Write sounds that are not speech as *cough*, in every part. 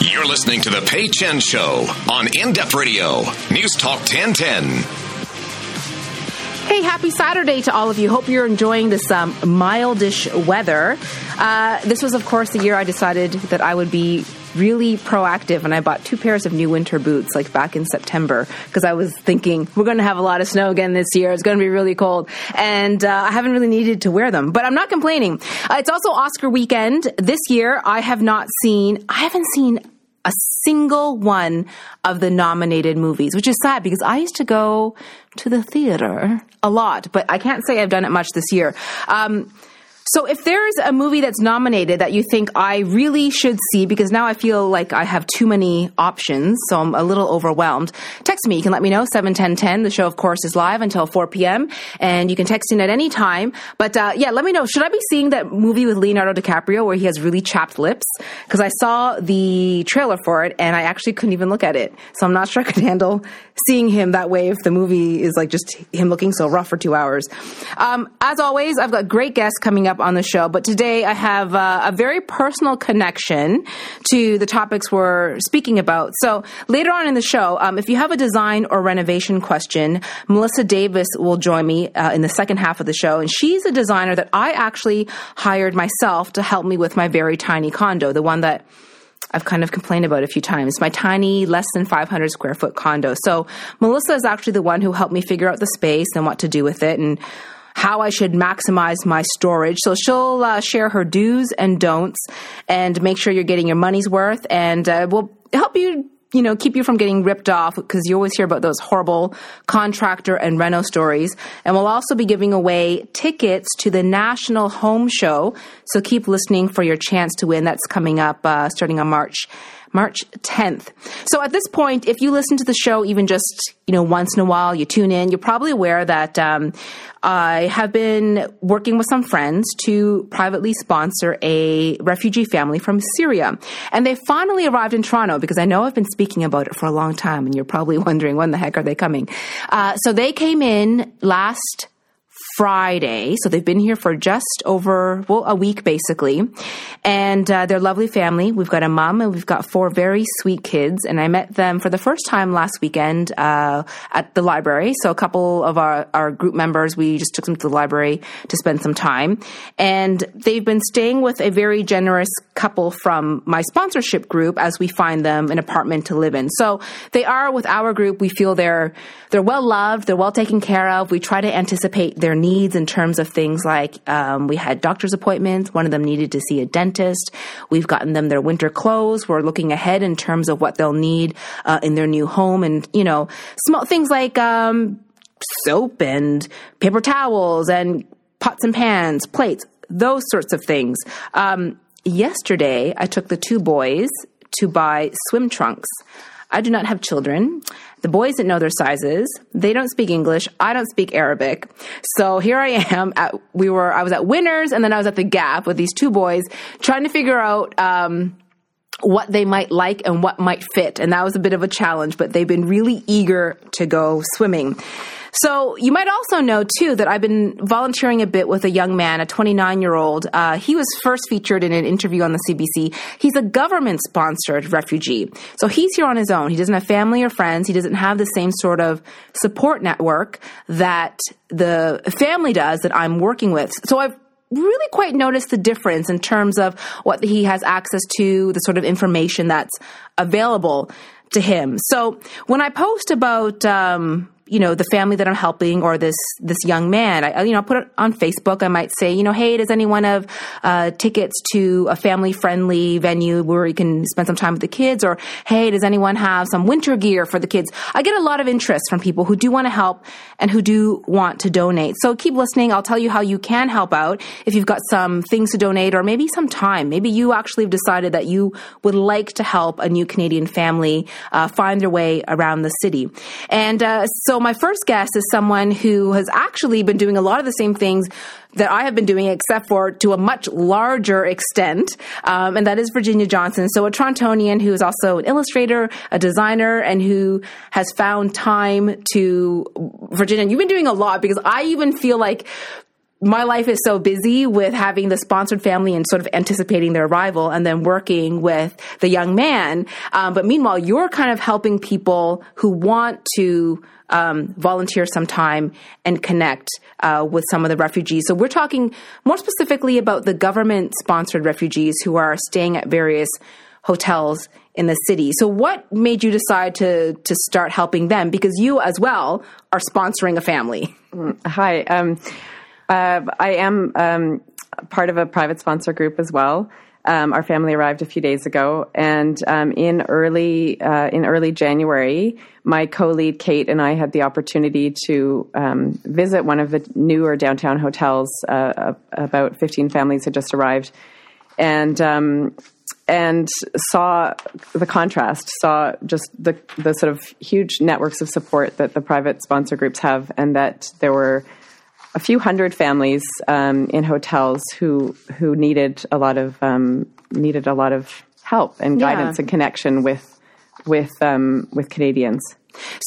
You're listening to The Pay Chen Show on In Depth Radio, News Talk 1010. Hey, happy Saturday to all of you. Hope you're enjoying this um, mildish weather. Uh, this was, of course, the year I decided that I would be really proactive and I bought two pairs of new winter boots like back in September because I was thinking we're going to have a lot of snow again this year. It's going to be really cold and uh, I haven't really needed to wear them, but I'm not complaining. Uh, it's also Oscar weekend. This year I have not seen, I haven't seen a single one of the nominated movies, which is sad because I used to go to the theater a lot, but I can't say I've done it much this year. Um, so if there's a movie that's nominated that you think I really should see, because now I feel like I have too many options, so I'm a little overwhelmed, text me. You can let me know, 71010. The show, of course, is live until 4 p.m., and you can text in at any time. But uh, yeah, let me know. Should I be seeing that movie with Leonardo DiCaprio where he has really chapped lips? Because I saw the trailer for it, and I actually couldn't even look at it. So I'm not *laughs* sure I could handle seeing him that way if the movie is like just him looking so rough for two hours. Um, as always, I've got great guests coming up on the show, but today I have uh, a very personal connection to the topics we're speaking about. So later on in the show, um, if you have a design or renovation question, Melissa Davis will join me uh, in the second half of the show, and she's a designer that I actually hired myself to help me with my very tiny condo, the one that I've kind of complained about a few times. My tiny, less than 500 square foot condo. So Melissa is actually the one who helped me figure out the space and what to do with it and how I should maximize my storage. So she'll uh, share her do's and don'ts and make sure you're getting your money's worth and uh, will help you you know, keep you from getting ripped off because you always hear about those horrible contractor and reno stories. And we'll also be giving away tickets to the National Home Show. So keep listening for your chance to win. That's coming up uh, starting on March March 10th. So at this point, if you listen to the show even just, you know, once in a while, you tune in, you're probably aware that um, I have been working with some friends to privately sponsor a refugee family from Syria. And they finally arrived in Toronto because I know I've been speaking about it for a long time and you're probably *laughs* wondering when the heck are they coming? Uh, so they came in last Friday. So they've been here for just over, well, a week basically. And uh, they're a lovely family. We've got a mom and we've got four very sweet kids. And I met them for the first time last weekend uh, at the library. So a couple of our, our group members, we just took them to the library to spend some time. And they've been staying with a very generous couple from my sponsorship group as we find them an apartment to live in. So they are with our group. We feel they're, they're well loved. They're well taken care of. We try to anticipate their needs in terms of things like um, we had doctor's appointments. One of them needed to see a dentist. We've gotten them their winter clothes. We're looking ahead in terms of what they'll need uh, in their new home, and you know, small things like um, soap and paper towels and pots and pans, plates, those sorts of things. Um, yesterday, I took the two boys to buy swim trunks. I do not have children. The boys didn't know their sizes. They don't speak English. I don't speak Arabic. So here I am. At, we were. I was at Winners, and then I was at the Gap with these two boys trying to figure out. Um, what they might like and what might fit. And that was a bit of a challenge, but they've been really eager to go swimming. So you might also know too that I've been volunteering a bit with a young man, a 29 year old. Uh, he was first featured in an interview on the CBC. He's a government sponsored refugee. So he's here on his own. He doesn't have family or friends. He doesn't have the same sort of support network that the family does that I'm working with. So I've really quite noticed the difference in terms of what he has access to, the sort of information that's available to him. So when I post about, um, you know the family that I'm helping or this this young man. I you know put it on Facebook. I might say you know hey does anyone have uh, tickets to a family friendly venue where you can spend some time with the kids or hey does anyone have some winter gear for the kids? I get a lot of interest from people who do want to help and who do want to donate. So keep listening. I'll tell you how you can help out if you've got some things to donate or maybe some time. Maybe you actually have decided that you would like to help a new Canadian family uh, find their way around the city. And uh, so So my first guest is someone who has actually been doing a lot of the same things that I have been doing, except for to a much larger extent, um, and that is Virginia Johnson. So a Torontonian who is also an illustrator, a designer, and who has found time to Virginia. You've been doing a lot because I even feel like my life is so busy with having the sponsored family and sort of anticipating their arrival and then working with the young man. Um, but meanwhile, you're kind of helping people who want to um, volunteer some time and connect uh, with some of the refugees. So we're talking more specifically about the government sponsored refugees who are staying at various hotels in the city. So what made you decide to to start helping them? Because you as well are sponsoring a family. Hi. Um, uh, I am um, part of a private sponsor group as well. Um, our family arrived a few days ago, and um, in early uh, in early January, my co-lead Kate and I had the opportunity to um, visit one of the newer downtown hotels. Uh, about fifteen families had just arrived, and um, and saw the contrast, saw just the the sort of huge networks of support that the private sponsor groups have, and that there were a few hundred families um, in hotels who who needed a lot of um, needed a lot of help and yeah. guidance and connection with with um, with Canadians.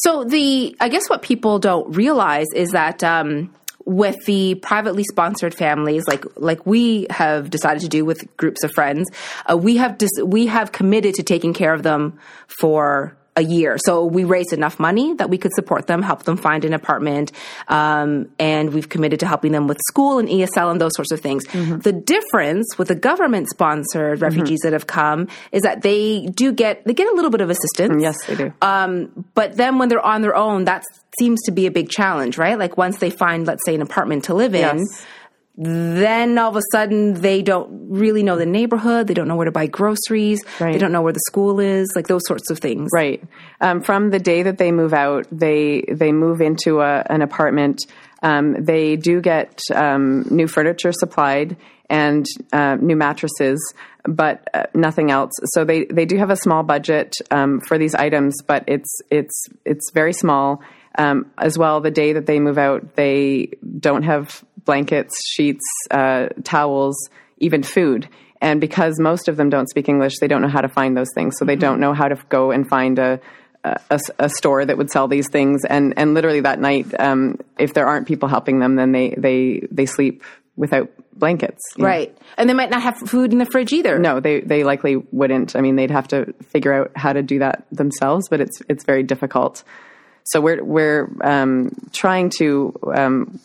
So the I guess what people don't realize is that um, with the privately sponsored families, like like we have decided to do with groups of friends, uh, we have dis- we have committed to taking care of them for a year. So we raised enough money that we could support them, help them find an apartment, um, and we've committed to helping them with school and ESL and those sorts of things. Mm-hmm. The difference with the government sponsored refugees mm-hmm. that have come is that they do get they get a little bit of assistance. Yes, they do. Um, but then when they're on their own, that seems to be a big challenge, right? Like once they find, let's say, an apartment to live in. Yes then all of a sudden they don't really know the neighborhood. They don't know where to buy groceries. Right. They don't know where the school is, like those sorts of things. Right. Um, from the day that they move out, they they move into a, an apartment. Um, they do get um, new furniture supplied and uh, new mattresses, but uh, nothing else. So they, they do have a small budget um, for these items, but it's it's it's very small. Um, as well, the day that they move out, they don't have blankets, sheets, uh, towels, even food. And because most of them don't speak English, they don't know how to find those things. So they mm-hmm. don't know how to go and find a, a, a, store that would sell these things. And, and literally that night, um, if there aren't people helping them, then they, they, they sleep without blankets. Right. Know. And they might not have food in the fridge either. No, they, they likely wouldn't. I mean, they'd have to figure out how to do that themselves, but it's, it's very difficult. So we're we're um, trying to. Um,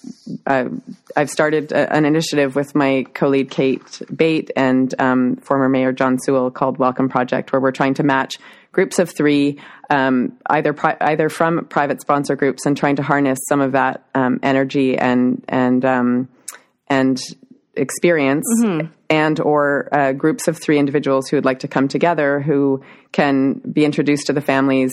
uh, I've started a, an initiative with my co-lead Kate Bate and um, former Mayor John Sewell called Welcome Project, where we're trying to match groups of three, um, either pri- either from private sponsor groups, and trying to harness some of that um, energy and and um, and experience mm-hmm. and or uh, groups of three individuals who would like to come together who can be introduced to the families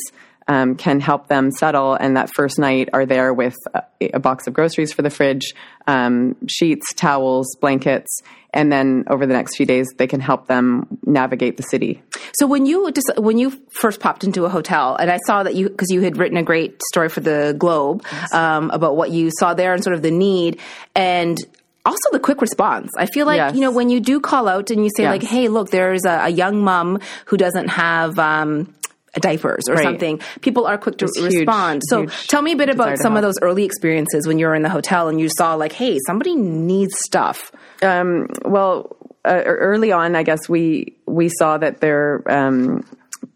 um, can help them settle. And that first night are there with a, a box of groceries for the fridge, um, sheets, towels, blankets. And then over the next few days, they can help them navigate the city. So when you just, when you first popped into a hotel, and I saw that you because you had written a great story for the Globe yes. um, about what you saw there and sort of the need, and also the quick response. I feel like, yes. you know, when you do call out and you say yes. like, hey, look, there's a, a young mom who doesn't have, um, diapers or right. something, people are quick to it's respond. Huge, so huge tell me a bit about some of those early experiences when you were in the hotel and you saw like, hey, somebody needs stuff. Um, well, uh, early on, I guess we we saw that there um,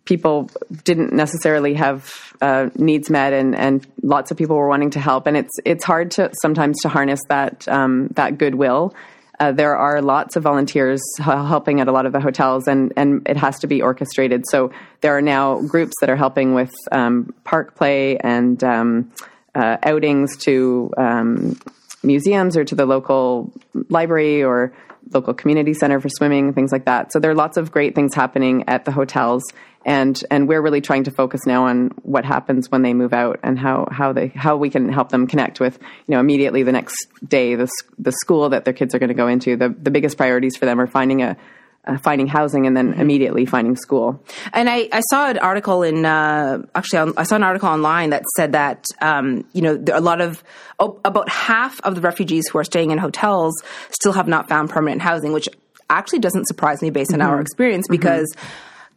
people didn't necessarily have uh, needs met, and, and lots of people were wanting to help, and it's it's hard to sometimes to harness that um, that goodwill uh, there are lots of volunteers helping at a lot of the hotels, and, and it has to be orchestrated. So there are now groups that are helping with um, park play and um, uh, outings to um, museums or to the local library or local community center for swimming, things like that. So there are lots of great things happening at the hotels, and and we're really trying to focus now on what happens when they move out and how how they how we can help them connect with you know immediately the next day the the school that their kids are going to go into. The the biggest priorities for them are finding a uh, finding housing and then Mm-hmm. immediately finding school. And I, I saw an article in uh, actually I saw an article online that said that um, you know there are a lot of oh, about half of the refugees who are staying in hotels still have not found permanent housing, which actually doesn't surprise me based on our experience because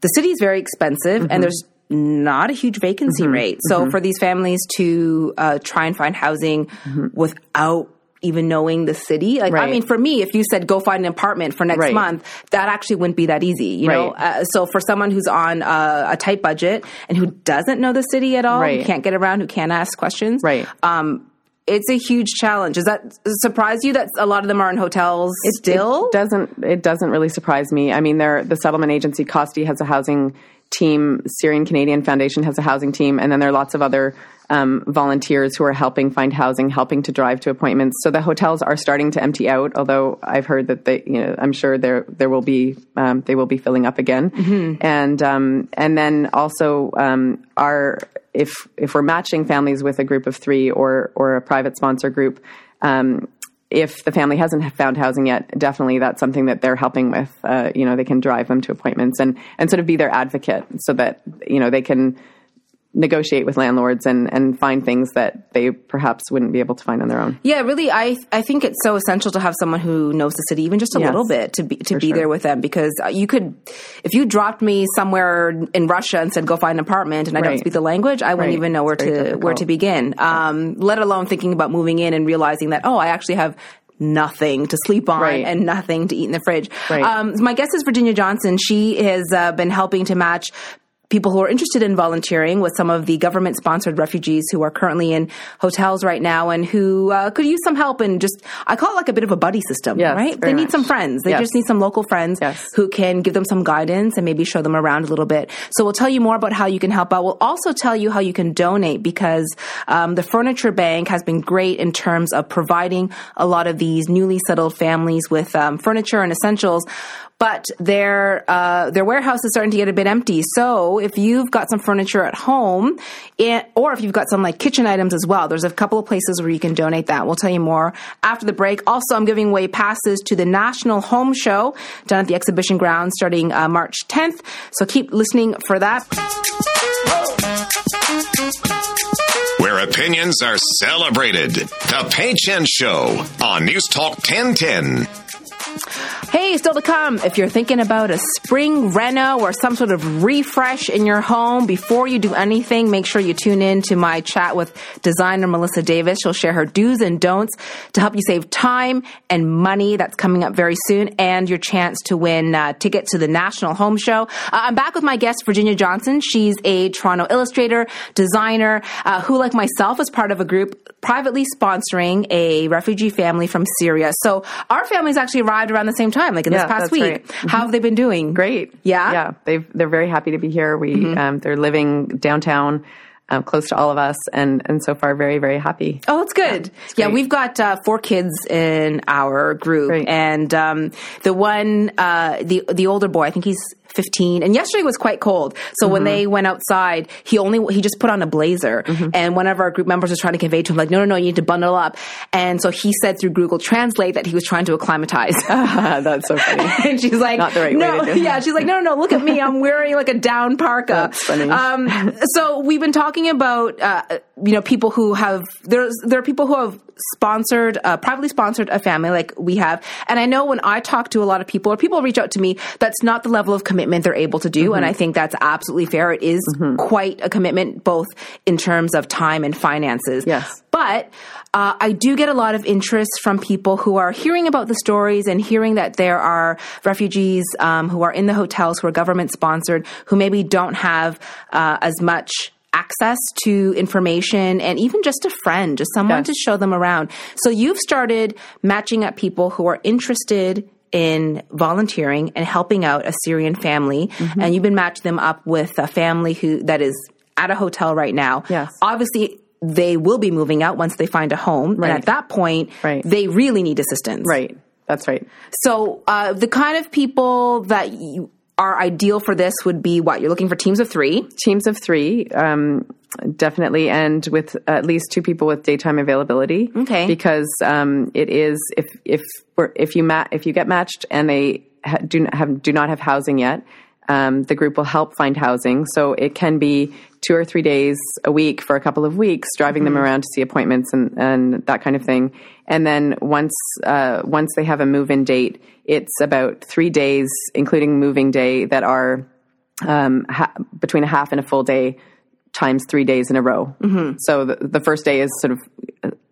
the city is very expensive and there's not a huge vacancy rate. So for these families to uh, try and find housing without even knowing the city, like I mean, for me, if you said go find an apartment for next Right. month, that actually wouldn't be that easy. You know, uh, so for someone who's on uh, a tight budget and who doesn't know the city at all, who can't get around, who can't ask questions, Right. Um, it's a huge challenge. Does that surprise you that a lot of them are in hotels it, still? It doesn't it doesn't really surprise me. I mean, there the settlement agency Costi has a housing team, Syrian Canadian Foundation has a housing team, and then there are lots of other um, volunteers who are helping find housing, helping to drive to appointments. So the hotels are starting to empty out. Although I've heard that they, you know, I'm sure there there will be um, they will be filling up again, and um, and then also um, our if if we're matching families with a group of three or or a private sponsor group. Um, if the family hasn't found housing yet, definitely that's something that they're helping with. Uh, you know, they can drive them to appointments and and sort of be their advocate, so that you know they can negotiate with landlords and and find things that they perhaps wouldn't be able to find on their own. Yeah, really, I I think it's so essential to have someone who knows the city, even just a Yes. little bit, to be to be sure. there with them. Because uh, you could, if you dropped me somewhere in Russia and said go find an apartment, and I don't speak the language, I wouldn't Right. even know where It's to where to begin. Um, let alone thinking about moving in and realizing that oh, I actually have nothing to sleep on Right. and nothing to eat in the fridge. Right. Um, my guest is Virginia Johnson. She has uh, been helping to match people who are interested in volunteering with some of the government sponsored refugees who are currently in hotels right now and who uh, could use some help and just I call it like a bit of a buddy system, Yes, right? They need much. some friends. They Yes. just need some local friends Yes. who can give them some guidance and maybe show them around a little bit. So we'll tell you more about how you can help out. We'll also tell you how you can donate because um, the Furniture Bank has been great in terms of providing a lot of these newly settled families with um, furniture and essentials. But their uh, their warehouse is starting to get a bit empty. So if you've got some furniture at home, it, or if you've got some like kitchen items as well, there's a couple of places where you can donate that. We'll tell you more after the break. Also, I'm giving away passes to the National Home Show down at the exhibition grounds starting uh, March 10th. So keep listening for that. Where opinions are celebrated. The Chen Show on News Talk 1010. Hey, still to come. If you're thinking about a spring reno or some sort of refresh in your home, before you do anything, make sure you tune in to my chat with designer Melissa Davis. She'll share her do's and don'ts to help you save time and money. That's coming up very soon, and your chance to win uh, tickets to the National Home Show. Uh, I'm back with my guest, Virginia Johnson. She's a Toronto illustrator, designer, uh, who, like myself, is part of a group privately sponsoring a refugee family from Syria. So our families actually arrived around the same time, like in Yeah, this past week. right. How have they been doing? Great. Yeah? Mm-hmm. Yeah. They've, they're very happy to be here. We, um, they're living downtown, um, close to all of us and, and so far very, very happy. Oh, it's good. Yeah, great. we've got uh, four kids in our group, Great. and um, the one, uh, the the older boy, I think he's. 15 and yesterday was quite cold so when Mm-hmm. they went outside he only he just put on a blazer and one of our group members was trying to convey to him like no no no you need to bundle up and so he said through google translate that he was trying to acclimatize *laughs* That's so funny. *laughs* and she's like, Not the right way no, to do *laughs* yeah. She's like, no, no, no. Look at me. I'm wearing like a down parka. That's funny. Um, so we've been talking about, uh, you know, people who have there's there are people who have sponsored, uh, privately sponsored a family like we have, and I know when I talk to a lot of people or people reach out to me, that's not the level of commitment they're able to do, and Mm-hmm. I think that's absolutely fair. It is quite a commitment, both in terms of time and finances. Yes. But uh, I do get a lot of interest from people who are hearing about the stories and hearing that there are refugees um, who are in the hotels who are government sponsored who maybe don't have uh, as much access to information and even just a friend, just someone Yes. to show them around. So you've started matching up people who are interested in volunteering and helping out a Syrian family, Mm-hmm. and you've been matching them up with a family who that is at a hotel right now. Yes. Obviously, they will be moving out once they find a home, Right. and at that point, Right. they really need assistance. Right. That's right. So, uh, the kind of people that you are ideal for this would be what you're looking for teams of three. Teams of three, um, definitely, and with at least two people with daytime availability. Okay. Because um, it is if if we're, if you ma- if you get matched and they ha- do not have do not have housing yet, um, the group will help find housing. So it can be two or three days a week for a couple of weeks, driving them around to see appointments and, and that kind of thing. And then once uh, once they have a move in date, it's about three days, including moving day, that are um, ha- between a half and a full day times three days in a row. Mm-hmm. So the, the first day is sort of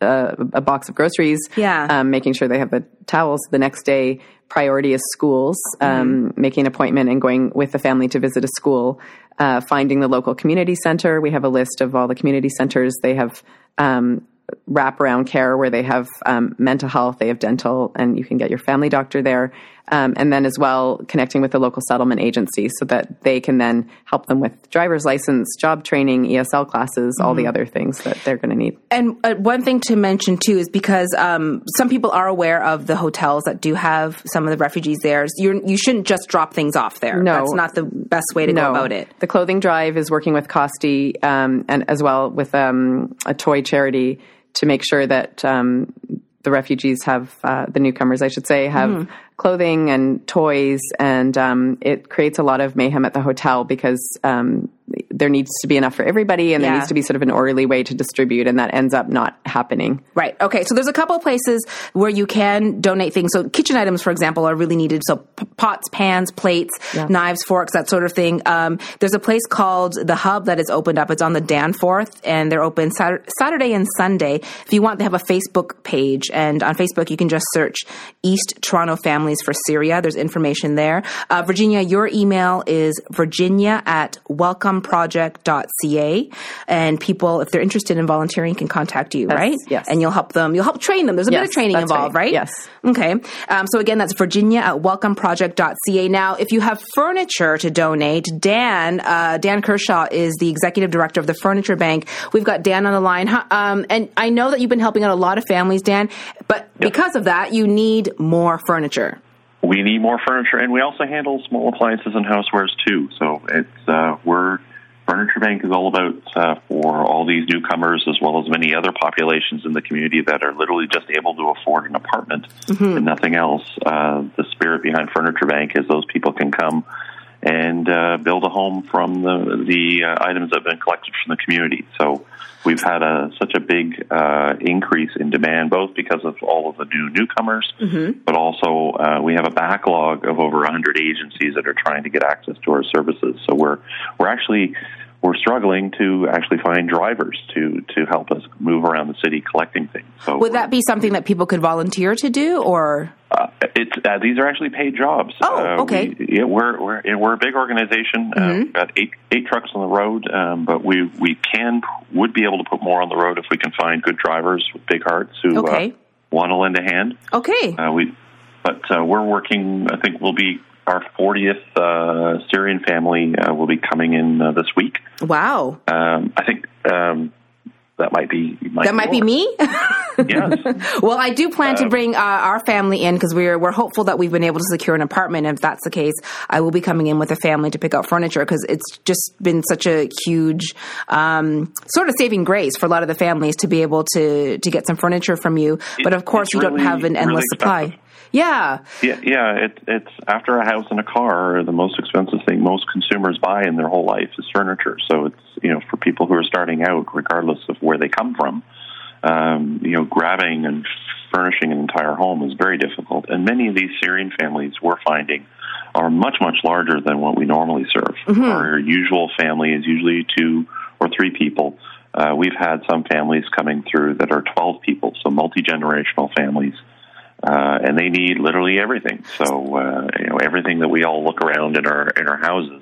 a, a box of groceries, Yeah. um, making sure they have the towels. The next day, priority is schools, um, making an appointment and going with the family to visit a school. Uh, finding the local community center. We have a list of all the community centers. They have um, wraparound care where they have um, mental health, they have dental, and you can get your family doctor there. Um, and then as well, connecting with the local settlement agency so that they can then help them with driver's license, job training, ESL classes, all the other things that they're going to need. And uh, one thing to mention too is because um, some people are aware of the hotels that do have some of the refugees there. You're, you shouldn't just drop things off there. No. that's not the best way to go about it. The clothing drive is working with Costi um, and as well with um, a toy charity to make sure that um, the refugees have uh, the newcomers, I should say, have Mm-hmm. Clothing and toys, and um, it creates a lot of mayhem at the hotel because um, there needs to be enough for everybody, and there needs to be sort of an orderly way to distribute, and that ends up not happening. Right. Okay. So there's a couple of places where you can donate things. So kitchen items, for example, are really needed. So p- pots, pans, plates, knives, forks, that sort of thing. Um, there's a place called the Hub that is opened up. It's on the Danforth, and they're open Satur- Saturday and Sunday. If you want, they have a Facebook page, and on Facebook you can just search East Toronto Families for Syria. There's information there. Uh, Virginia, your email is virginia at welcomeproject.ca, and people, if they're interested in volunteering, can contact you, right? yes. And you'll help them. You'll help train them. There's a bit of training involved, right. right? Yes. Okay. Um, so again, that's Virginia at welcomeproject.ca. Now, if you have furniture to donate, Dan, uh, Dan Kershaw is the executive director of the Furniture Bank. We've got Dan on the line. Um, and I know that you've been helping out a lot of families, Dan, but because of that, you need more furniture. We need more furniture, and we also handle small appliances and housewares too. So it's uh, we're Furniture Bank is all about uh, for all these newcomers as well as many other populations in the community that are literally just able to afford an apartment and nothing else. Uh, the spirit behind Furniture Bank is those people can come and uh, build a home from the the uh, items that have been collected from the community. So we've had a such a big uh, increase in demand, both because of all of the new newcomers, but also uh, we have a backlog of over 100 agencies that are trying to get access to our services. So we're we're actually we're struggling to actually find drivers to to help us move around the city collecting things. So Would that be something that people could volunteer to do, or uh, it's uh, these are actually paid jobs. Oh, uh, okay. Mm-hmm. We, yeah, we're we're we're a big organization. Uh, we've got eight eight trucks on the road, um, but we we can would be able to put more on the road if we can find good drivers with big hearts who Okay. uh, want to lend a hand. okay? Uh, we, but uh, we're working. I think we'll be our 40th uh, Syrian family uh, will be coming in uh, this week. wow, Um, I think um, that might be that might be me. *laughs* Yes. *laughs* Well, I do plan to bring uh, our family in because we're we're hopeful that we've been able to secure an apartment. If that's the case, I will be coming in with a family to pick out furniture because it's just been such a huge um, sort of saving grace for a lot of the families to be able to to get some furniture from you. but of course, you don't have an endless really supply. Yeah, Yeah, yeah. It, it's after a house and a car, the most expensive thing most consumers buy in their whole life is furniture. So it's you know for people who are starting out, regardless of where they come from, um, you know, grabbing and furnishing an entire home is very difficult. And many of these Syrian families we're finding are much much larger than what we normally serve. Our usual family is usually two or three people. Uh, we've had some families coming through that are 12 people, so multi generational families uh, and they need literally everything. So uh, you know everything that we all look around in our in our houses.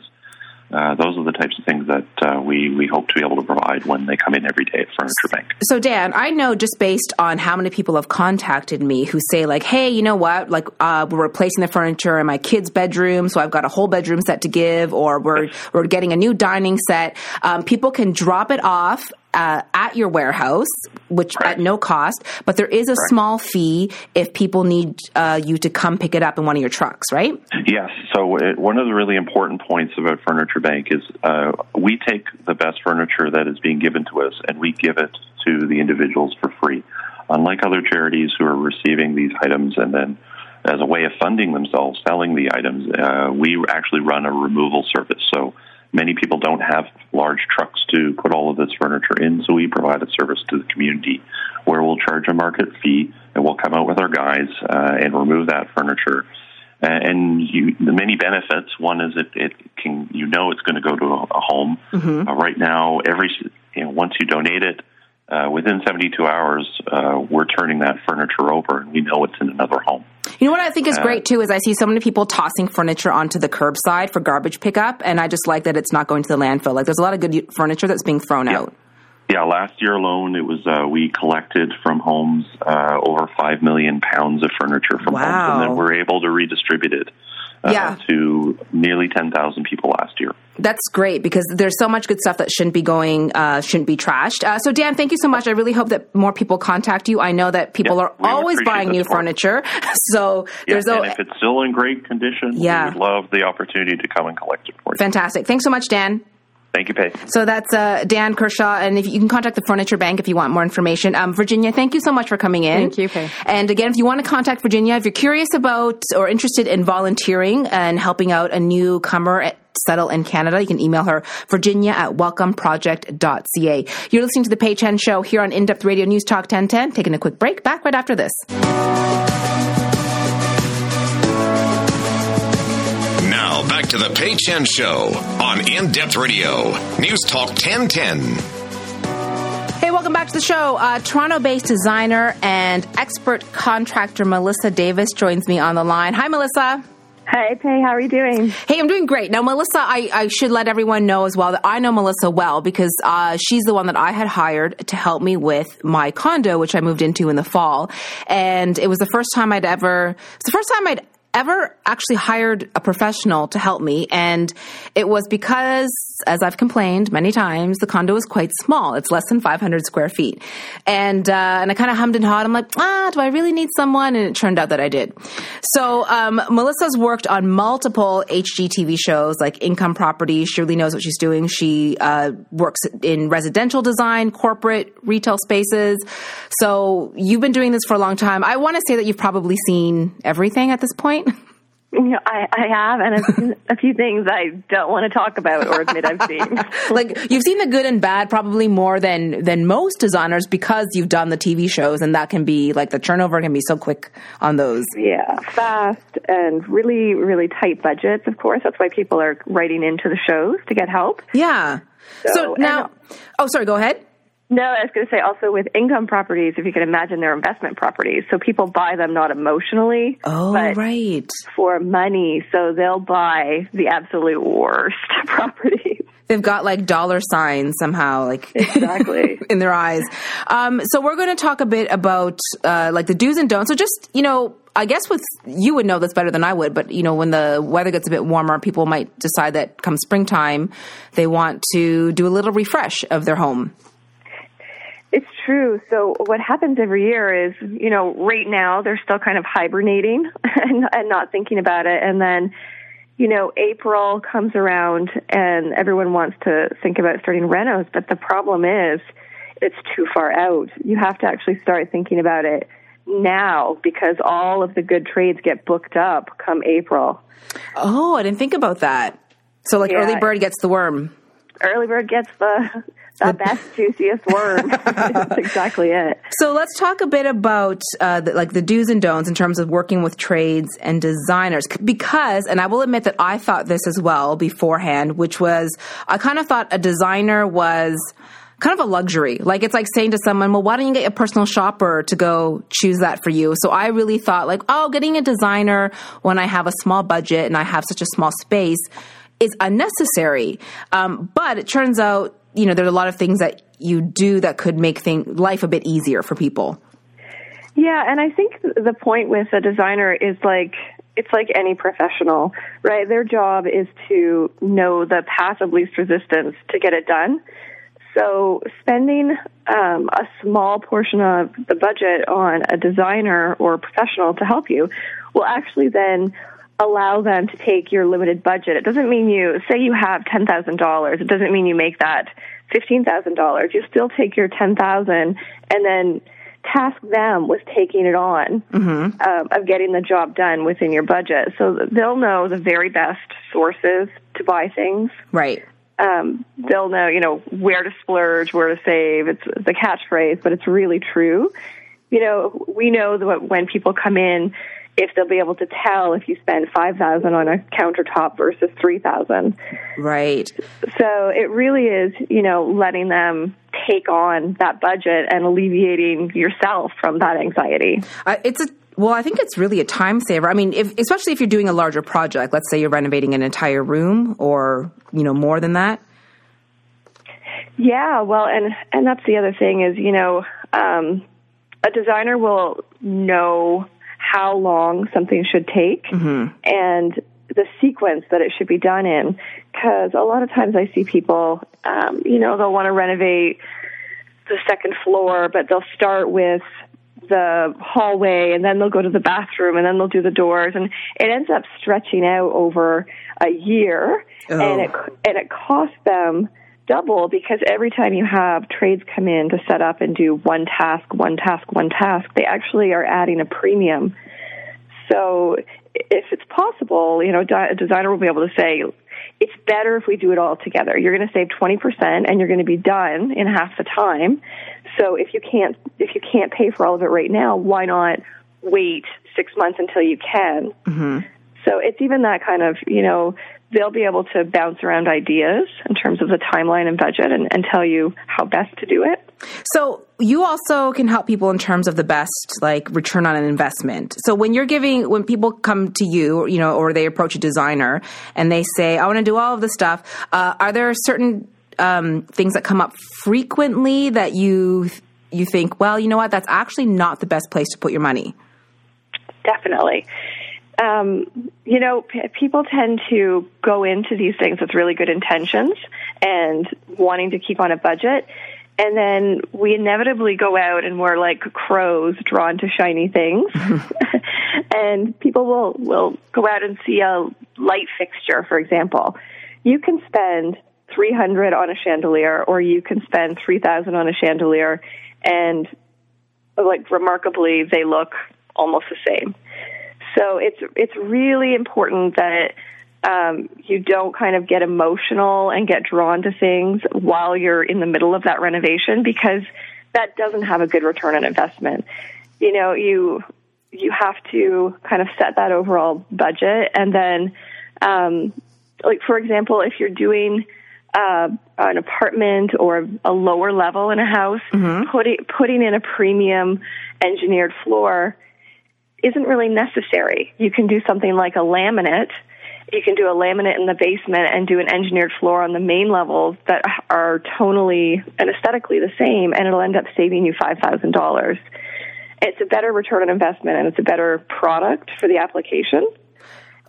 Uh, those are the types of things that uh, we we hope to be able to provide when they come in every day at Furniture Bank. So Dan, I know just based on how many people have contacted me who say like, "Hey, you know what? Like, uh, we're replacing the furniture in my kid's bedroom, so I've got a whole bedroom set to give, or we're we're getting a new dining set." Um, people can drop it off. Uh, at your warehouse, which at no cost, but there is a small fee if people need uh, you to come pick it up in one of your trucks, right? Yes. So it, one of the really important points about Furniture Bank is uh, we take the best furniture that is being given to us and we give it to the individuals for free. Unlike other charities who are receiving these items and then as a way of funding themselves selling the items, uh, we actually run a removal service. So many people don't have large trucks to put all of this furniture in, so we provide a service to the community where we'll charge a market fee and we'll come out with our guys uh, and remove that furniture. And you, the many benefits. One is it, it can you know it's going to go to a, a home. Mm-hmm. Uh, right now, every you know, once you donate it, uh, within 72 hours, uh, we're turning that furniture over and we know it's in another home. You know what I think is uh, great too is I see so many people tossing furniture onto the curbside for garbage pickup, and I just like that it's not going to the landfill. Like there's a lot of good furniture that's being thrown yeah. out. Yeah, last year alone, it was uh, we collected from homes uh, over five million pounds of furniture from wow. homes, and then we're able to redistribute it uh, yeah. to nearly 10,000 people last year. That's great because there's so much good stuff that shouldn't be going, uh, shouldn't be trashed. Uh, so, Dan, thank you so much. I really hope that more people contact you. I know that people yeah, are always buying new furniture. *laughs* So, yeah, there's and if it's still in great condition, yeah. we would love the opportunity to come and collect it for you. Fantastic. Thanks so much, Dan. Thank you, Pay. So that's uh, Dan Kershaw, and if you can contact the Furniture Bank if you want more information. Um, Virginia, thank you so much for coming in. Thank you, Pay. And again, if you want to contact Virginia, if you're curious about or interested in volunteering and helping out a newcomer at settle in Canada, you can email her virginia at welcomeproject.ca. You're listening to the Pay Chen Show here on In Depth Radio News Talk 1010. Taking a quick break. Back right after this. Now, back to the Pay Chen Show on In Depth Radio, News Talk 1010. Hey, welcome back to the show. Uh, Toronto based designer and expert contractor Melissa Davis joins me on the line. Hi, Melissa. Hey, Pay, how are you doing? Hey, I'm doing great. Now, Melissa, I, I should let everyone know as well that I know Melissa well because uh, she's the one that I had hired to help me with my condo, which I moved into in the fall. And it was the first time I'd ever, it's the first time I'd ever actually hired a professional to help me. And it was because, as I've complained many times, the condo is quite small. It's less than 500 square feet. And, uh, and I kind of hummed and hawed. I'm like, ah, do I really need someone? And it turned out that I did. So, um, Melissa's worked on multiple HGTV shows like Income Property. She really knows what she's doing. She, uh, works in residential design, corporate, retail spaces. So you've been doing this for a long time. I want to say that you've probably seen everything at this point. *laughs* You know, I, I have, and a, *laughs* a few things I don't want to talk about or admit I've seen. *laughs* like you've seen the good and bad probably more than than most designers because you've done the TV shows, and that can be like the turnover can be so quick on those. Yeah, fast and really, really tight budgets. Of course, that's why people are writing into the shows to get help. Yeah. So, so now, oh, sorry. Go ahead. No, I was going to say also with income properties, if you can imagine they're investment properties. So people buy them not emotionally, oh, but right. for money. So they'll buy the absolute worst *laughs* properties. They've got like dollar signs somehow, like exactly *laughs* in their eyes. Um, so we're going to talk a bit about uh, like the do's and don'ts. So just you know, I guess with you would know this better than I would, but you know, when the weather gets a bit warmer, people might decide that come springtime, they want to do a little refresh of their home. It's true. So what happens every year is, you know, right now they're still kind of hibernating *laughs* and, and not thinking about it. And then, you know, April comes around and everyone wants to think about starting renos. But the problem is it's too far out. You have to actually start thinking about it now because all of the good trades get booked up come April. Oh, I didn't think about that. So like yeah. early bird gets the worm. Early bird gets the the best *laughs* juiciest worm. *laughs* That's exactly it. So let's talk a bit about uh, the, like the do's and don'ts in terms of working with trades and designers. Because, and I will admit that I thought this as well beforehand, which was I kind of thought a designer was kind of a luxury. Like it's like saying to someone, well, why don't you get a personal shopper to go choose that for you? So I really thought like, oh, getting a designer when I have a small budget and I have such a small space is unnecessary. Um, but it turns out you know, there's a lot of things that you do that could make thing, life a bit easier for people. Yeah, and I think the point with a designer is like it's like any professional, right? Their job is to know the path of least resistance to get it done. So spending um, a small portion of the budget on a designer or professional to help you will actually then allow them to take your limited budget. It doesn't mean you say you have ten thousand dollars. It doesn't mean you make that fifteen thousand dollars. You still take your ten thousand and then task them with taking it on mm-hmm. um, of getting the job done within your budget. So they'll know the very best sources to buy things. Right. Um, they'll know, you know, where to splurge, where to save. It's the catchphrase, but it's really true. You know, we know that when people come in, if they'll be able to tell if you spend 5000 on a countertop versus 3000 right so it really is you know letting them take on that budget and alleviating yourself from that anxiety uh, it's a well, I think it's really a time saver. I mean, if, especially if you're doing a larger project, let's say you're renovating an entire room or, you know, more than that. Yeah, well, and and that's the other thing is, you know, um, a designer will know how long something should take mm-hmm. and the sequence that it should be done in. Because a lot of times I see people, um, you know, they'll want to renovate the second floor, but they'll start with the hallway and then they'll go to the bathroom and then they'll do the doors and it ends up stretching out over a year oh. and it and it costs them double because every time you have trades come in to set up and do one task, one task, one task, they actually are adding a premium. So if it's possible, you know, a designer will be able to say, it's better if we do it all together. You're going to save 20% and you're going to be done in half the time. So if you can't, if you can't pay for all of it right now, why not wait six months until you can? Mm-hmm. So it's even that kind of, you know, they'll be able to bounce around ideas in terms of the timeline and budget and, and, tell you how best to do it. So you also can help people in terms of the best like return on an investment. So when you're giving when people come to you, you know, or they approach a designer and they say, "I want to do all of this stuff," uh, are there certain um, things that come up frequently that you you think, well, you know what, that's actually not the best place to put your money? Definitely um, you know, p- people tend to go into these things with really good intentions and wanting to keep on a budget. And then we inevitably go out and we're like crows drawn to shiny things. *laughs* *laughs* and people will, will go out and see a light fixture, for example. You can spend 300 on a chandelier or you can spend 3000 on a chandelier and like remarkably they look almost the same. So it's it's really important that um, you don't kind of get emotional and get drawn to things while you're in the middle of that renovation because that doesn't have a good return on investment. You know, you you have to kind of set that overall budget and then um, like for example if you're doing uh, an apartment or a lower level in a house mm-hmm. putting putting in a premium engineered floor isn't really necessary. You can do something like a laminate. You can do a laminate in the basement and do an engineered floor on the main levels that are tonally and aesthetically the same, and it'll end up saving you $5,000. It's a better return on investment and it's a better product for the application.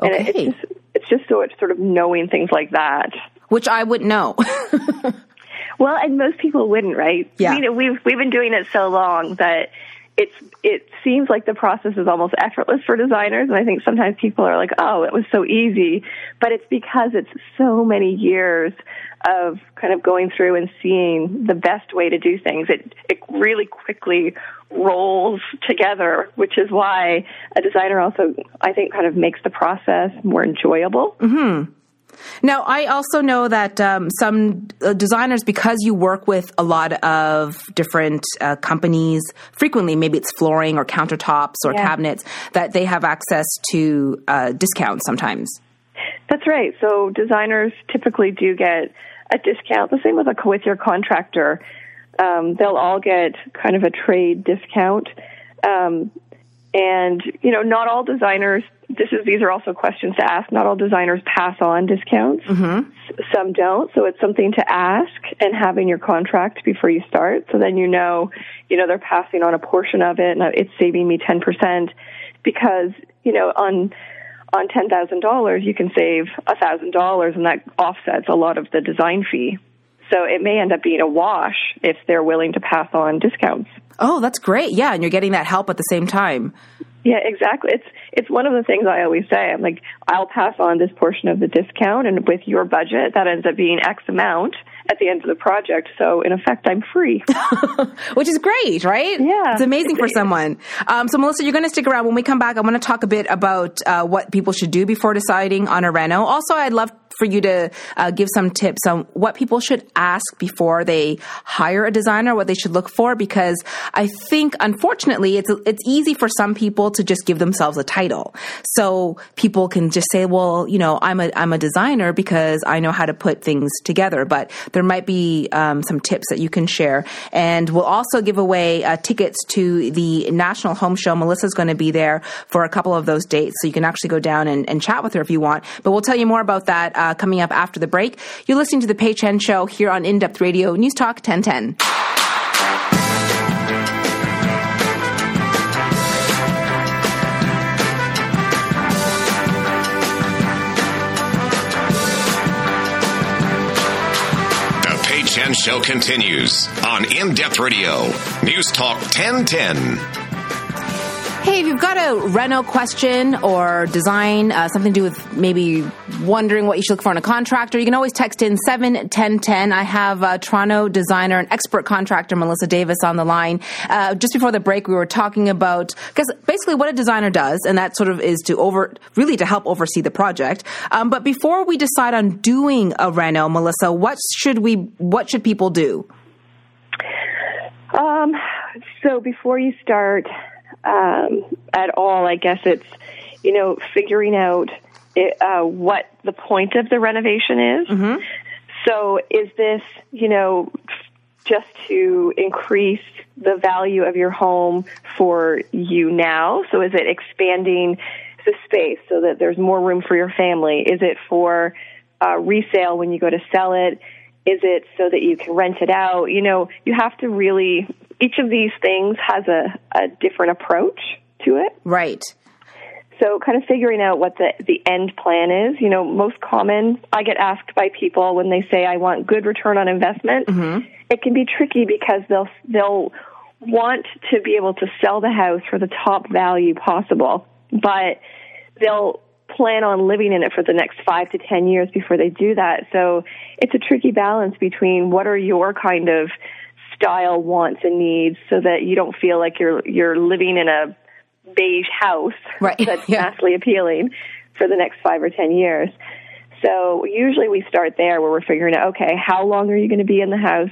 Okay. And it's just, it's just so it's sort of knowing things like that. Which I wouldn't know. *laughs* well, and most people wouldn't, right? Yeah. I mean, we've, we've been doing it so long that it's it seems like the process is almost effortless for designers and i think sometimes people are like oh it was so easy. But it's because it's so many years of kind of going through and seeing the best way to do things. It it really quickly rolls together which is why a designer also i think kind of makes the process more enjoyable. Mm-hmm. Now, I also know that um, some uh, designers, because you work with a lot of different uh, companies, frequently, maybe it's flooring or countertops or yeah. cabinets, that they have access to uh, discounts sometimes. That's right. So designers typically do get a discount. The same with a with your contractor. Um, they'll all get kind of a trade discount. Um, and you know, not all designers. This is these are also questions to ask. Not all designers pass on discounts. Mm-hmm. Some don't. So it's something to ask and have in your contract before you start. So then you know, you know, they're passing on a portion of it, and it's saving me ten percent because you know on on ten thousand dollars you can save a thousand dollars, and that offsets a lot of the design fee. So it may end up being a wash if they're willing to pass on discounts. Oh, that's great. Yeah, and you're getting that help at the same time. Yeah, exactly. It's it's one of the things I always say. I'm like, I'll pass on this portion of the discount, and with your budget, that ends up being X amount at the end of the project. So in effect, I'm free, *laughs* which is great, right? Yeah, it's amazing for someone. Um, so Melissa, you're going to stick around. When we come back, I want to talk a bit about uh, what people should do before deciding on a reno. Also, I'd love for you to uh, give some tips on what people should ask before they hire a designer, what they should look for, because I think unfortunately it's it's easy for some people to just give themselves a title. So people can just say, well, you know, I'm a I'm a designer because I know how to put things together. But there might be um, some tips that you can share, and we'll also give away uh, tickets to the National Home Show. Melissa's going to be there for a couple of those dates, so you can actually go down and, and chat with her if you want. But we'll tell you more about that. Uh, coming up after the break. You're listening to the Pay Chen Show here on In Depth Radio, News Talk 1010. Show continues on In Depth Radio, News Talk 1010. Hey, if you've got a reno question or design, uh, something to do with maybe wondering what you should look for in a contractor, you can always text in 71010. I have uh, Toronto designer and expert contractor Melissa Davis on the line. Uh, just before the break, we were talking about, because basically what a designer does, and that sort of is to over, really to help oversee the project. Um, but before we decide on doing a reno, Melissa, what should we, what should people do? Um, so before you start, um, at all. I guess it's you know figuring out it, uh, what the point of the renovation is. Mm-hmm. So is this you know just to increase the value of your home for you now? So is it expanding the space so that there's more room for your family? Is it for uh, resale when you go to sell it? Is it so that you can rent it out? You know, you have to really each of these things has a, a different approach to it. Right. So kind of figuring out what the, the end plan is, you know, most common, I get asked by people when they say I want good return on investment. Mm-hmm. It can be tricky because they'll, they'll want to be able to sell the house for the top value possible, but they'll plan on living in it for the next five to ten years before they do that. So it's a tricky balance between what are your kind of style wants and needs so that you don't feel like you're you're living in a beige house *laughs* right. that's yeah. vastly appealing for the next five or ten years. So usually we start there where we're figuring out, okay, how long are you going to be in the house?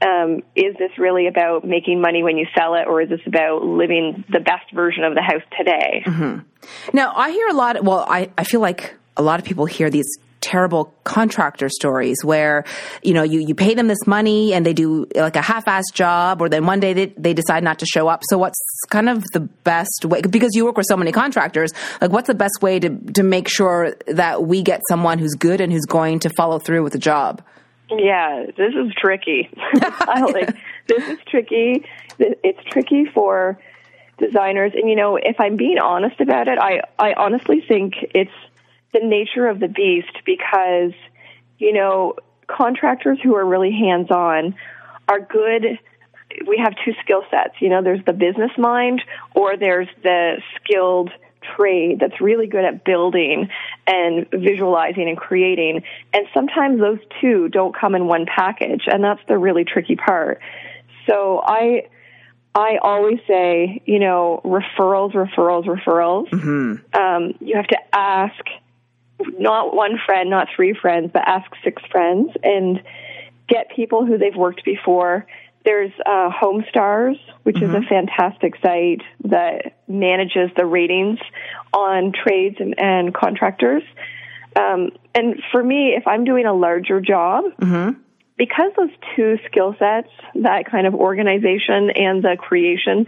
Um, is this really about making money when you sell it, or is this about living the best version of the house today? Mm-hmm. Now, I hear a lot. Well, I, I feel like a lot of people hear these terrible contractor stories where you know you, you pay them this money and they do like a half-assed job or then one day they, they decide not to show up. So what's kind of the best way because you work with so many contractors like what's the best way to to make sure that we get someone who's good and who's going to follow through with the job? Yeah this is tricky. *laughs* I like, this is tricky. It's tricky for designers. And you know if i'm being honest about it i i honestly think it's the nature of the beast because, you know, contractors who are really hands on are good. We have two skill sets. You know, there's the business mind or there's the skilled trade that's really good at building and visualizing and creating. And sometimes those two don't come in one package, and that's the really tricky part. So I, I always say, you know, referrals, referrals, referrals. Mm-hmm. Um, you have to ask not one friend, not three friends, but ask six friends and get people who they've worked before. There's uh, HomeStars, which mm-hmm. is a mm-hmm. fantastic site that manages the ratings on trades and, and contractors. Um, and for me, if I'm doing a larger job, mm-hmm. because those two skill sets, that kind of organization and the creation,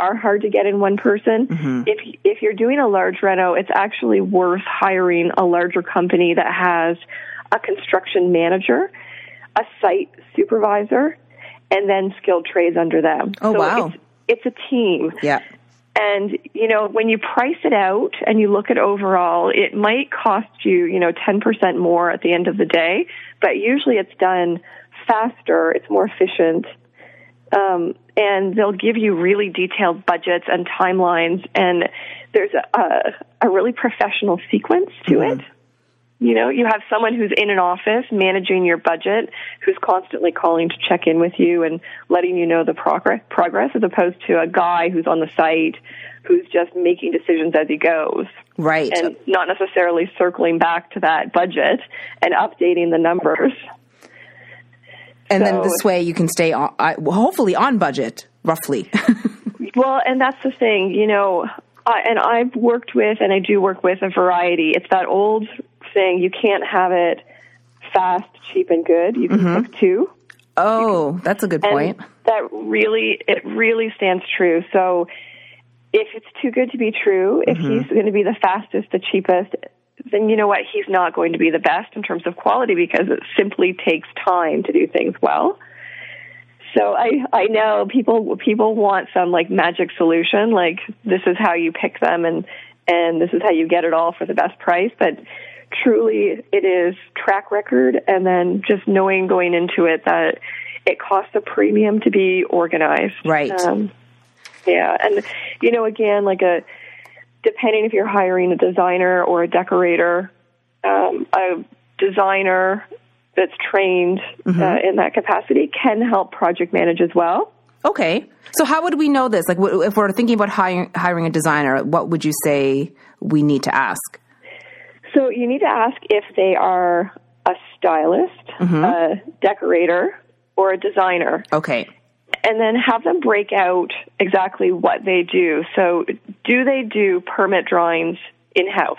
are hard to get in one person. Mm-hmm. If if you're doing a large reno, it's actually worth hiring a larger company that has a construction manager, a site supervisor, and then skilled trades under them. Oh so wow! It's, it's a team. Yeah. And, you know, when you price it out and you look at overall, it might cost you, you know, 10% more at the end of the day, but usually it's done faster, it's more efficient, Um, and they'll give you really detailed budgets and timelines, and there's a, a, a really professional sequence to mm-hmm. it. You know, you have someone who's in an office managing your budget, who's constantly calling to check in with you and letting you know the progress, progress as opposed to a guy who's on the site who's just making decisions as he goes. Right. And not necessarily circling back to that budget and updating the numbers. And so, then this way you can stay on, hopefully on budget, roughly. *laughs* well, and that's the thing, you know, I, and I've worked with, and I do work with a variety. It's that old saying you can't have it fast, cheap, and good. You can mm-hmm. two. Oh, that's a good point. That really, it really stands true. So if it's too good to be true, if mm-hmm. he's going to be the fastest, the cheapest, then you know what? He's not going to be the best in terms of quality because it simply takes time to do things well. So I I know people people want some like magic solution, like this is how you pick them and and this is how you get it all for the best price, but truly it is track record and then just knowing going into it that it costs a premium to be organized. Right. Um, yeah, and you know again like a depending if you're hiring a designer or a decorator, um, a designer that's trained mm-hmm. uh, in that capacity can help project manage as well. Okay. So how would we know this? Like if we're thinking about hiring, hiring a designer, what would you say we need to ask? So you need to ask if they are a stylist, mm-hmm. a decorator, or a designer. Okay. And then have them break out exactly what they do. So do they do permit drawings in house?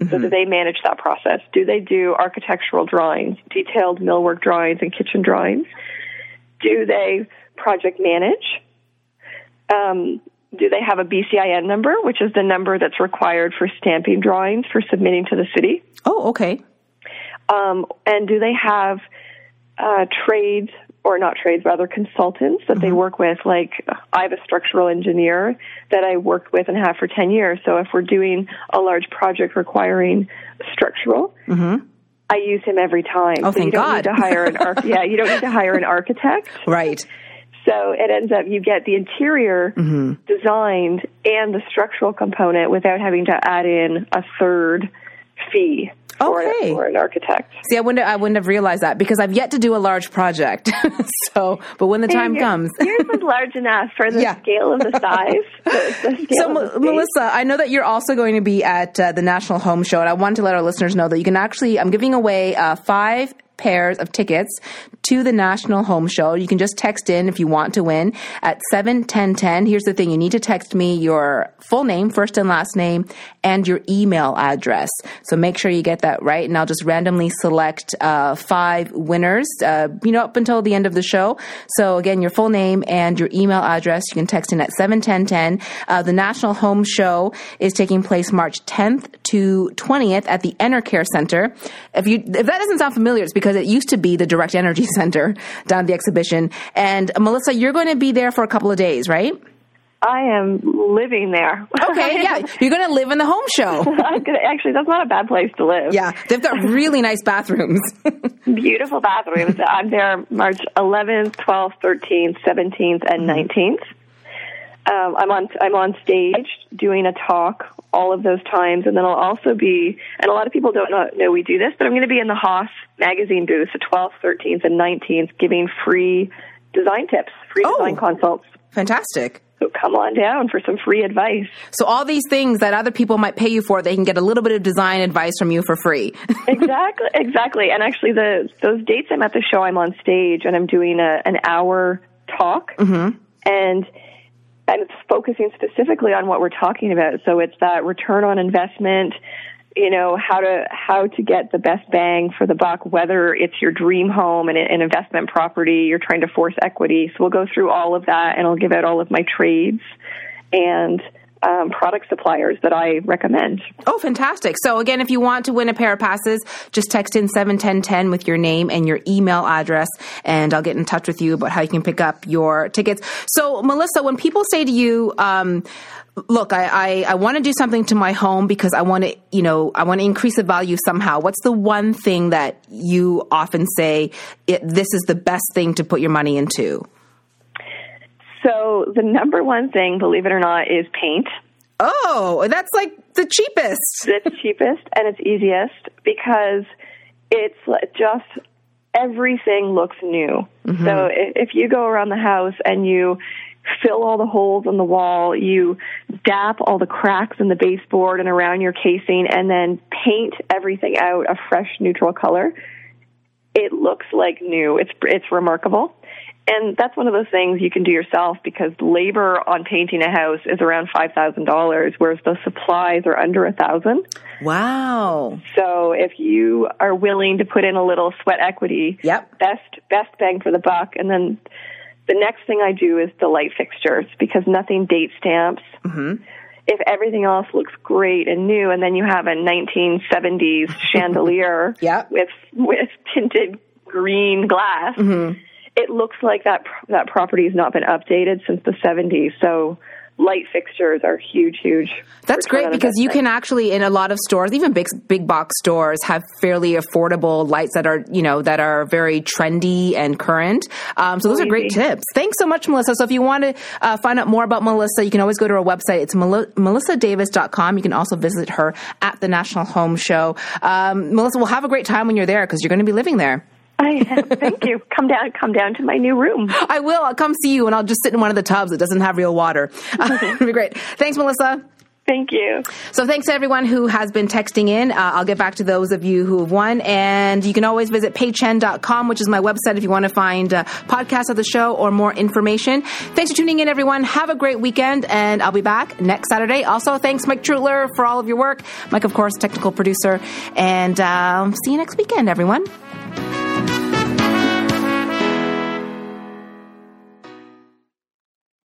Mm-hmm. So do they manage that process? Do they do architectural drawings, detailed millwork drawings, and kitchen drawings? Do they project manage? Um, do they have a BCIN number, which is the number that's required for stamping drawings for submitting to the city? Oh, okay. Um, and do they have uh, trades or not trades, rather consultants that mm-hmm. they work with. Like I have a structural engineer that I worked with and have for 10 years. So if we're doing a large project requiring structural, mm-hmm. I use him every time. Oh, so thank you don't God. Need to hire an arch- yeah, you don't need to hire an architect. *laughs* Right. So it ends up you get the interior mm-hmm. designed and the structural component without having to add in a third fee okay. for, an architect. See, I wouldn't I wouldn't have realized that because I've yet to do a large project. *laughs* so, but when the time comes, *laughs* yours was large enough for the yeah. scale of the *laughs* size. the, the so, M- Melissa, I know that you're also going to be at uh, the National Home Show, and I wanted to let our listeners know that you can actually I'm giving away uh, five pairs of tickets to the National Home Show. You can just text in if you want to win at 71010. Here's the thing you need to text me your full name, first and last name, and your email address. So make sure you get that right, and I'll just randomly select uh, five winners, uh, you know, up until the end of the show. So again, your full name and your email address. You can text in at 71010. Uh, the National Home Show is taking place March 10th to 20th at the Enercare Center. If you if that doesn't sound familiar, it's because it used to be the Direct Energy *laughs* Center down at the exhibition. And Melissa, you're going to be there for a couple of days, right? I am living there. Okay, *laughs* yeah, you're going to live in the home show. *laughs* Actually, that's not a bad place to live. Yeah, they've got really nice bathrooms. Beautiful bathrooms. I'm there March 11th, 12th, 13th, 17th, and 19th. Mm-hmm. Um, I'm on I'm on stage doing a talk all of those times, and then I'll also be. And a lot of people don't know, know we do this, but I'm going to be in the Haas magazine booth the 12th, 13th, and 19th, giving free design tips, free oh, design consults. Fantastic. So come on down for some free advice. So all these things that other people might pay you for, they can get a little bit of design advice from you for free. *laughs* exactly, exactly. And actually, the those dates I'm at the show, I'm on stage and I'm doing a, an hour talk, mm-hmm. and and it's focusing specifically on what we're talking about. So it's that return on investment, you know, how to how to get the best bang for the buck, whether it's your dream home and an investment property, you're trying to force equity. So we'll go through all of that and I'll give out all of my trades and um, product suppliers that I recommend. Oh, fantastic. So, again, if you want to win a pair of passes, just text in 71010 with your name and your email address, and I'll get in touch with you about how you can pick up your tickets. So, Melissa, when people say to you, um, look, I, I, I want to do something to my home because I want to, you know, I want to increase the value somehow. What's the one thing that you often say, this is the best thing to put your money into? So the number one thing, believe it or not, is paint. Oh, that's like the cheapest. It's *laughs* cheapest and it's easiest because it's just everything looks new. Mm-hmm. So if you go around the house and you fill all the holes in the wall, you dap all the cracks in the baseboard and around your casing, and then paint everything out a fresh neutral color, it looks like new. It's it's remarkable. And that's one of those things you can do yourself because labor on painting a house is around five thousand dollars, whereas the supplies are under a thousand. Wow! So if you are willing to put in a little sweat equity, yep, best best bang for the buck. And then the next thing I do is the light fixtures because nothing date stamps. Mm-hmm. If everything else looks great and new, and then you have a 1970s *laughs* chandelier yep. with with tinted green glass. Mm-hmm it looks like that that property has not been updated since the 70s. So light fixtures are huge, huge. That's great because you can actually in a lot of stores, even big big box stores, have fairly affordable lights that are you know that are very trendy and current. Um, so those are great tips. Thanks so much, Melissa. So if you want to uh, find out more about Melissa, you can always go to her website. It's mel- melissadavis.com. You can also visit her at the National Home Show. Um, Melissa, we'll have a great time when you're there because you're going to be living there. I thank you. Come down, come down to my new room. I will. I'll come see you, and I'll just sit in one of the tubs that doesn't have real water. *laughs* It'll be great. Thanks, Melissa. Thank you. So thanks to everyone who has been texting in. Uh, I'll get back to those of you who have won. And you can always visit paychen.com, which is my website if you want to find uh, podcasts of the show or more information. Thanks for tuning in, everyone. Have a great weekend, and I'll be back next Saturday. Also, thanks, Mike Trutler, for all of your work. Mike, of course, technical producer. And uh, see you next weekend, everyone.